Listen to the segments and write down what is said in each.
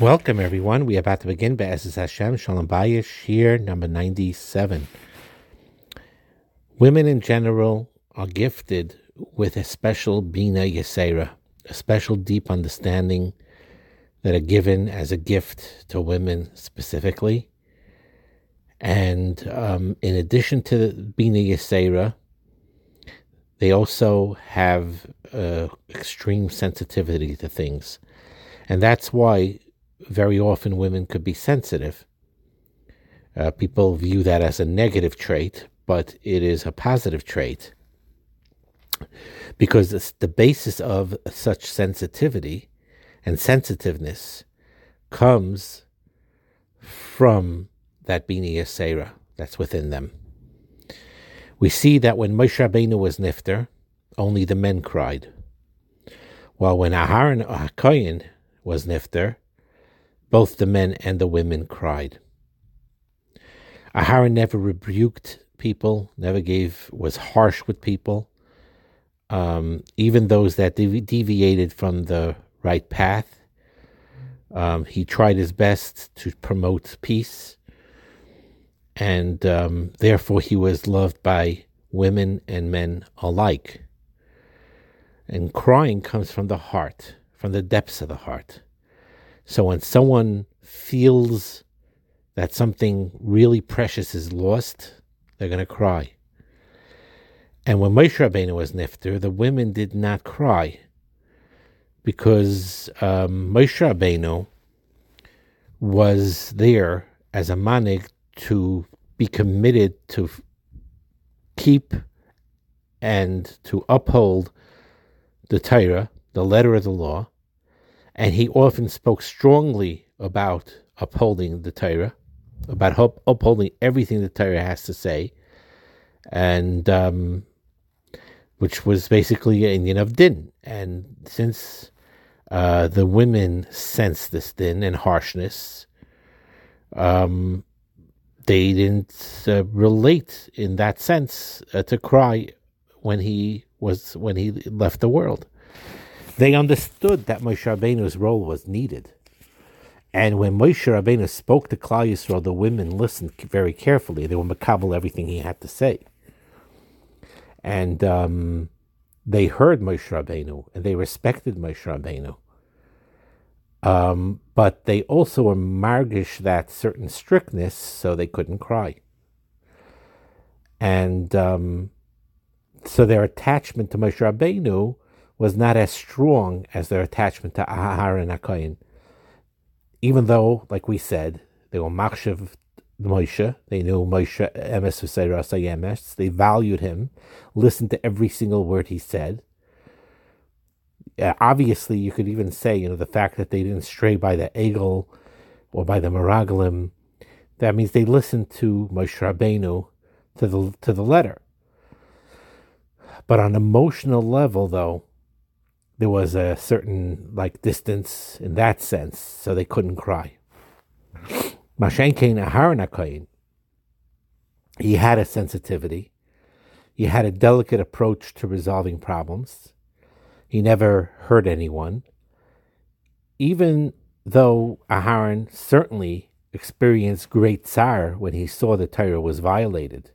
Welcome, everyone. We are about to begin Be'ezes Hashem, Shalom Bayis, here, number 97. Women in general are gifted with a special Bina Yesera, a special deep understanding that are given as a gift to women specifically. And um, in addition to Bina Yesera, they also have uh, extreme sensitivity to things. And that's why very often women could be sensitive. Uh, people view that as a negative trait, but it is a positive trait because the basis of such sensitivity and sensitiveness comes from that Bini Yasera that's within them. We see that when Moshe Rabbeinu was nifter, only the men cried, while when Aharon HaKoyin was nifter, both the men and the women cried. Aharon never rebuked people, never gave, was harsh with people. Um, even those that devi- deviated from the right path, um, he tried his best to promote peace. And um, therefore, he was loved by women and men alike. And crying comes from the heart, from the depths of the heart. So when someone feels that something really precious is lost, they're going to cry. And when Moshe Rabbeinu was nifter, the women did not cry because um, Moshe Rabbeinu was there as a manig to be committed to keep and to uphold the Torah, the letter of the law, and he often spoke strongly about upholding the Torah, about upholding everything the Torah has to say, and um, which was basically an inyan of din. And since uh, the women sensed this din and harshness, um, they didn't uh, relate in that sense uh, to cry when he was when he left the world. They understood that Moshe Rabbeinu's role was needed. And when Moshe Rabbeinu spoke to Klal Yisrael, the women listened very carefully. They were makabel everything he had to say. And um, they heard Moshe Rabbeinu, and they respected Moshe Rabbeinu. Um, but they also were margish that certain strictness, so they couldn't cry. And um, so their attachment to Moshe Rabbeinu was not as strong as their attachment to Aharon HaKoyin. Even though, like we said, they were Machshav Moshe, they knew Moshe Emes Yemes, they valued him, listened to every single word he said. Uh, obviously, you could even say, you know, the fact that they didn't stray by the Egel or by the Meraglim, that means they listened to Moshe Rabbeinu to the to the letter. But on emotional level, though, there was a certain like distance in that sense, so they couldn't cry. Mashenkein Aharon he had a sensitivity. He had a delicate approach to resolving problems. He never hurt anyone. Even though Aharon certainly experienced great tsar when he saw the Torah was violated,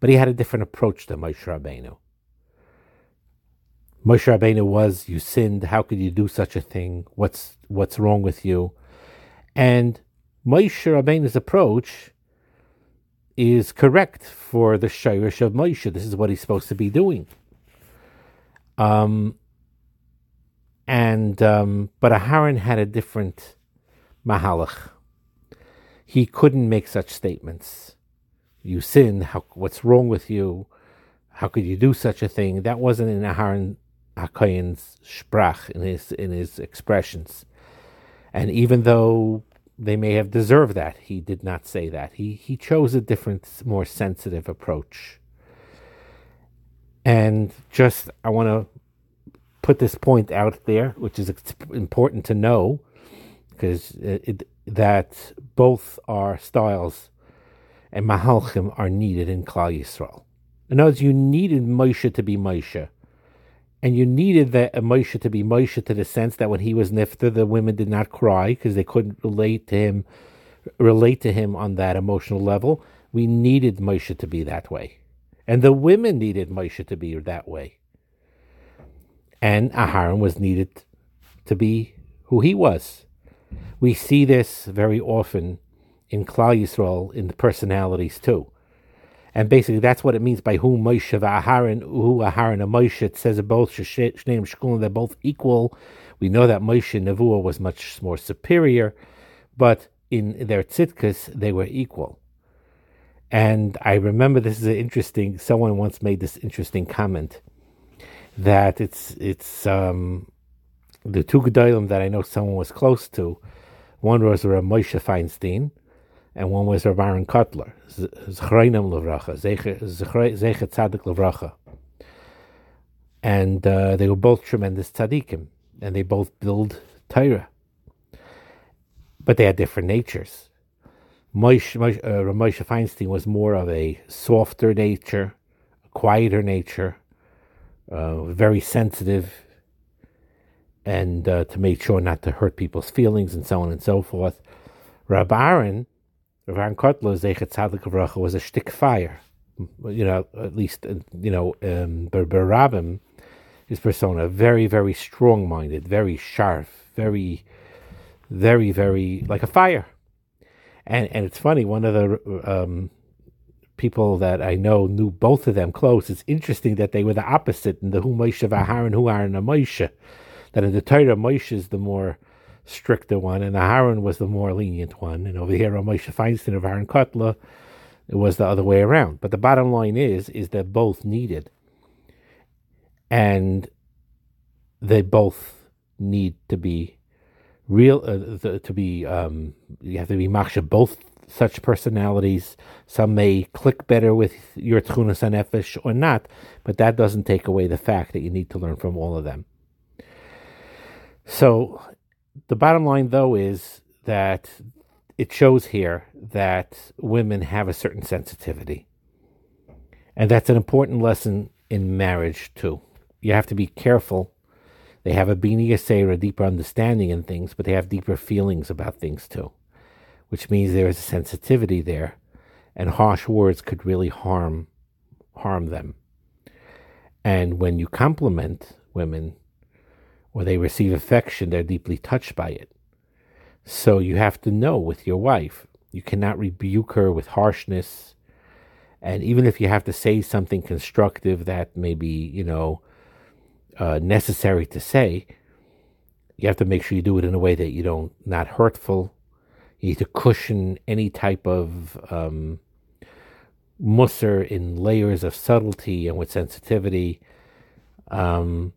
but he had a different approach than Moshe Rabbeinu. Moshe Rabbeinu was, you sinned. How could you do such a thing? What's what's wrong with you? And Moshe Rabbeinu's approach is correct for the Shirish of Moshe. This is what he's supposed to be doing. Um, and um, but Aharon had a different mahalach. He couldn't make such statements. You sinned. How, what's wrong with you? How could you do such a thing? That wasn't in Aharon Hakoyan's sprach in his in his expressions, and even though they may have deserved that, he did not say that. He he chose a different, more sensitive approach. And just I want to put this point out there, which is important to know, because that both our styles and mahalchim are needed in Klal Yisrael. Other words, you needed Moshe to be Moshe and you needed that Moshe to be Moshe to the sense that when he was nifter, the women did not cry because they couldn't relate to him, relate to him on that emotional level. We needed Moshe to be that way, and the women needed Moshe to be that way. And Aharon was needed to be who he was. We see this very often in Klal Yisrael in the personalities too. And basically, that's what it means by who Moshe Aharon, who Aharon and Moshe. It says both Shneim Shkulim, they're both equal. We know that Moshe Nevuah was much more superior, but in their tzitkas, they were equal. And I remember this is an interesting. Someone once made this interesting comment that it's it's um, the two gedolim that I know someone was close to. One was Rav Moshe Feinstein, and one was Rav Aaron Kotler, Zechreinim Levracha, Zecher Levracha. And uh, they were both tremendous tzaddikim, and they both build Torah. But they had different natures. Moshe, Moshe, uh, Feinstein was more of a softer nature, a quieter nature, uh, very sensitive, and uh, to make sure not to hurt people's feelings and so on and so forth. Rab Aaron Rav Kotler Zechet Tzadik Avracha was a shtick fire. You know, at least uh, you know, um, Berabim, his persona, very very strong minded, very sharp, very, very very like a fire. And and it's funny, one of the um, people that I know knew both of them close. It's interesting that they were the opposite in the Hu Moshe Vaharan Hu Aaron Moshe. That in the Torah, Moshe is the more stricter one, and Aharon was the more lenient one. And over here, Moshe Feinstein of Aaron Kotler, it was the other way around. But the bottom line is, is that both needed, and they both need to be real. Uh, to be, um, you have to be maksha both such personalities. Some may click better with your tchunas and or not, but that doesn't take away the fact that you need to learn from all of them. So the bottom line, though, is that it shows here that women have a certain sensitivity. And that's an important lesson in marriage, too. You have to be careful. They have a bini a deeper understanding in things, but they have deeper feelings about things, too, which means there is a sensitivity there, and harsh words could really harm harm them. And when you compliment women, or they receive affection, they're deeply touched by it. So you have to know with your wife, you cannot rebuke her with harshness. And even if you have to say something constructive that may be, you know, uh, necessary to say, you have to make sure you do it in a way that you don't not hurtful. You need to cushion any type of um, musser in layers of subtlety and with sensitivity. Um,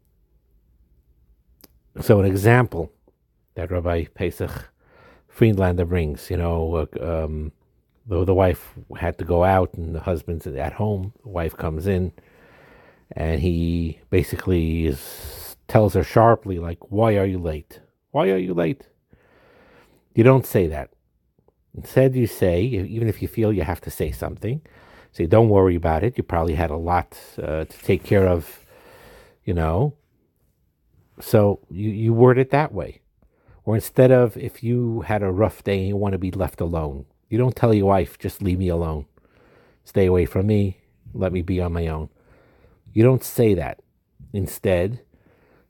so an example that Rabbi Pesach Friedlander brings, you know, uh, um, the, the wife had to go out and the husband's at home. The wife comes in and he basically is, tells her sharply, like, why are you late? Why are you late? You don't say that. Instead, you say, even if you feel you have to say something, say, don't worry about it. You probably had a lot uh, to take care of, you know, so you, you word it that way. Or instead of if you had a rough day and you want to be left alone, you don't tell your wife, just leave me alone. Stay away from me. Let me be on my own. You don't say that. Instead,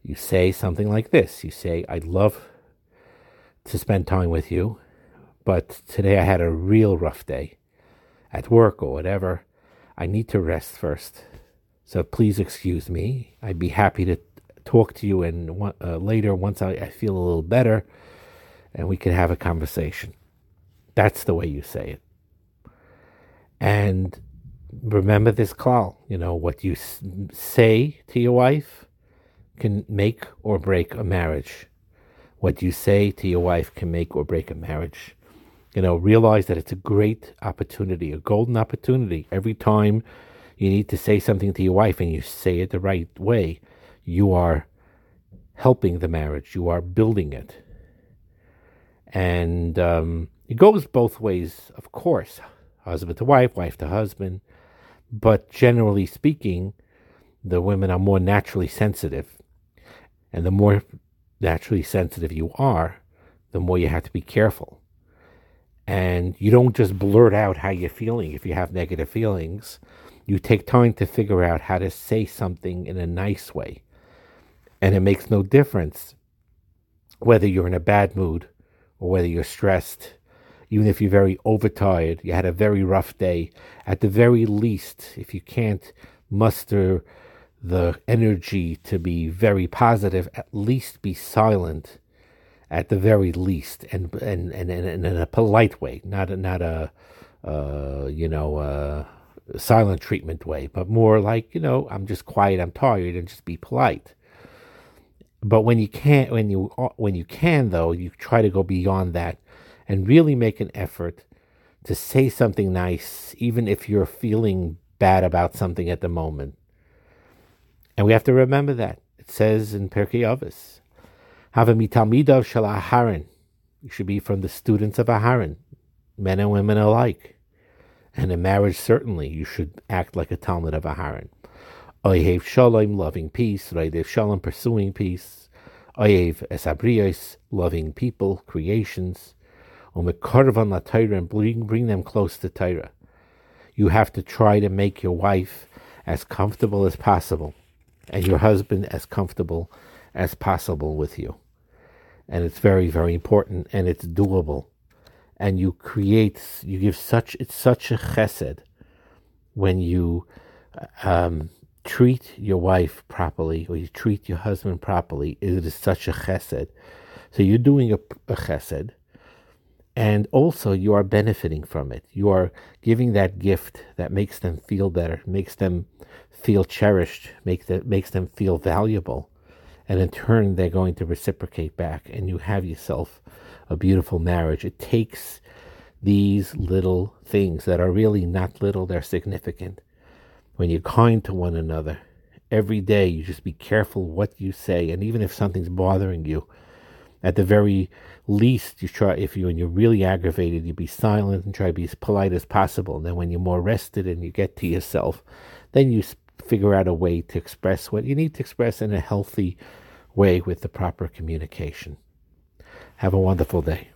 you say something like this. You say, I'd love to spend time with you, but today I had a real rough day at work or whatever. I need to rest first. So please excuse me. I'd be happy to talk to you and uh, later once I, I feel a little better and we can have a conversation. That's the way you say it. And remember this call, you know, what you s- say to your wife can make or break a marriage. What you say to your wife can make or break a marriage. You know, realize that it's a great opportunity, a golden opportunity. Every time you need to say something to your wife and you say it the right way, you are helping the marriage, you are building it. And um, it goes both ways, of course husband to wife, wife to husband. But generally speaking, the women are more naturally sensitive. And the more naturally sensitive you are, the more you have to be careful. And you don't just blurt out how you're feeling if you have negative feelings. You take time to figure out how to say something in a nice way. And it makes no difference whether you're in a bad mood or whether you're stressed, even if you're very overtired, you had a very rough day. At the very least, if you can't muster the energy to be very positive, at least be silent at the very least, and and and, and in a polite way, not a, not a uh, you know uh, silent treatment way, but more like you know I'm just quiet, I'm tired, and just be polite. But when you can't, when you when you can though, you try to go beyond that, and really make an effort to say something nice, even if you're feeling bad about something at the moment. And we have to remember that it says in Pirkei Avos, have a mitalmidav shel Aharon. You should be from the students of Aharon, men and women alike. And in marriage, certainly, you should act like a talmid of Aharon. Oyev Shalom, loving peace. Raidev Shalom, pursuing peace. Oyev Esabrios, loving people, creations. Umekorvan la Torah, and bring, bring them close to Torah. You have to try to make your wife as comfortable as possible, and your husband as comfortable as possible with you. And it's very, very important and it's doable. And you create, you give such, it's such a chesed when you um, treat your wife properly or you treat your husband properly. It is such a chesed. So you're doing a, a chesed and also you are benefiting from it. You are giving that gift that makes them feel better, makes them feel cherished, make that makes them feel valuable and in turn they're going to reciprocate back and you have yourself a beautiful marriage it takes these little things that are really not little they're significant when you're kind to one another every day you just be careful what you say and even if something's bothering you at the very least you try if you and you're really aggravated you be silent and try to be as polite as possible and then when you're more rested and you get to yourself then you figure out a way to express what you need to express in a healthy way with the proper communication. Have a wonderful day.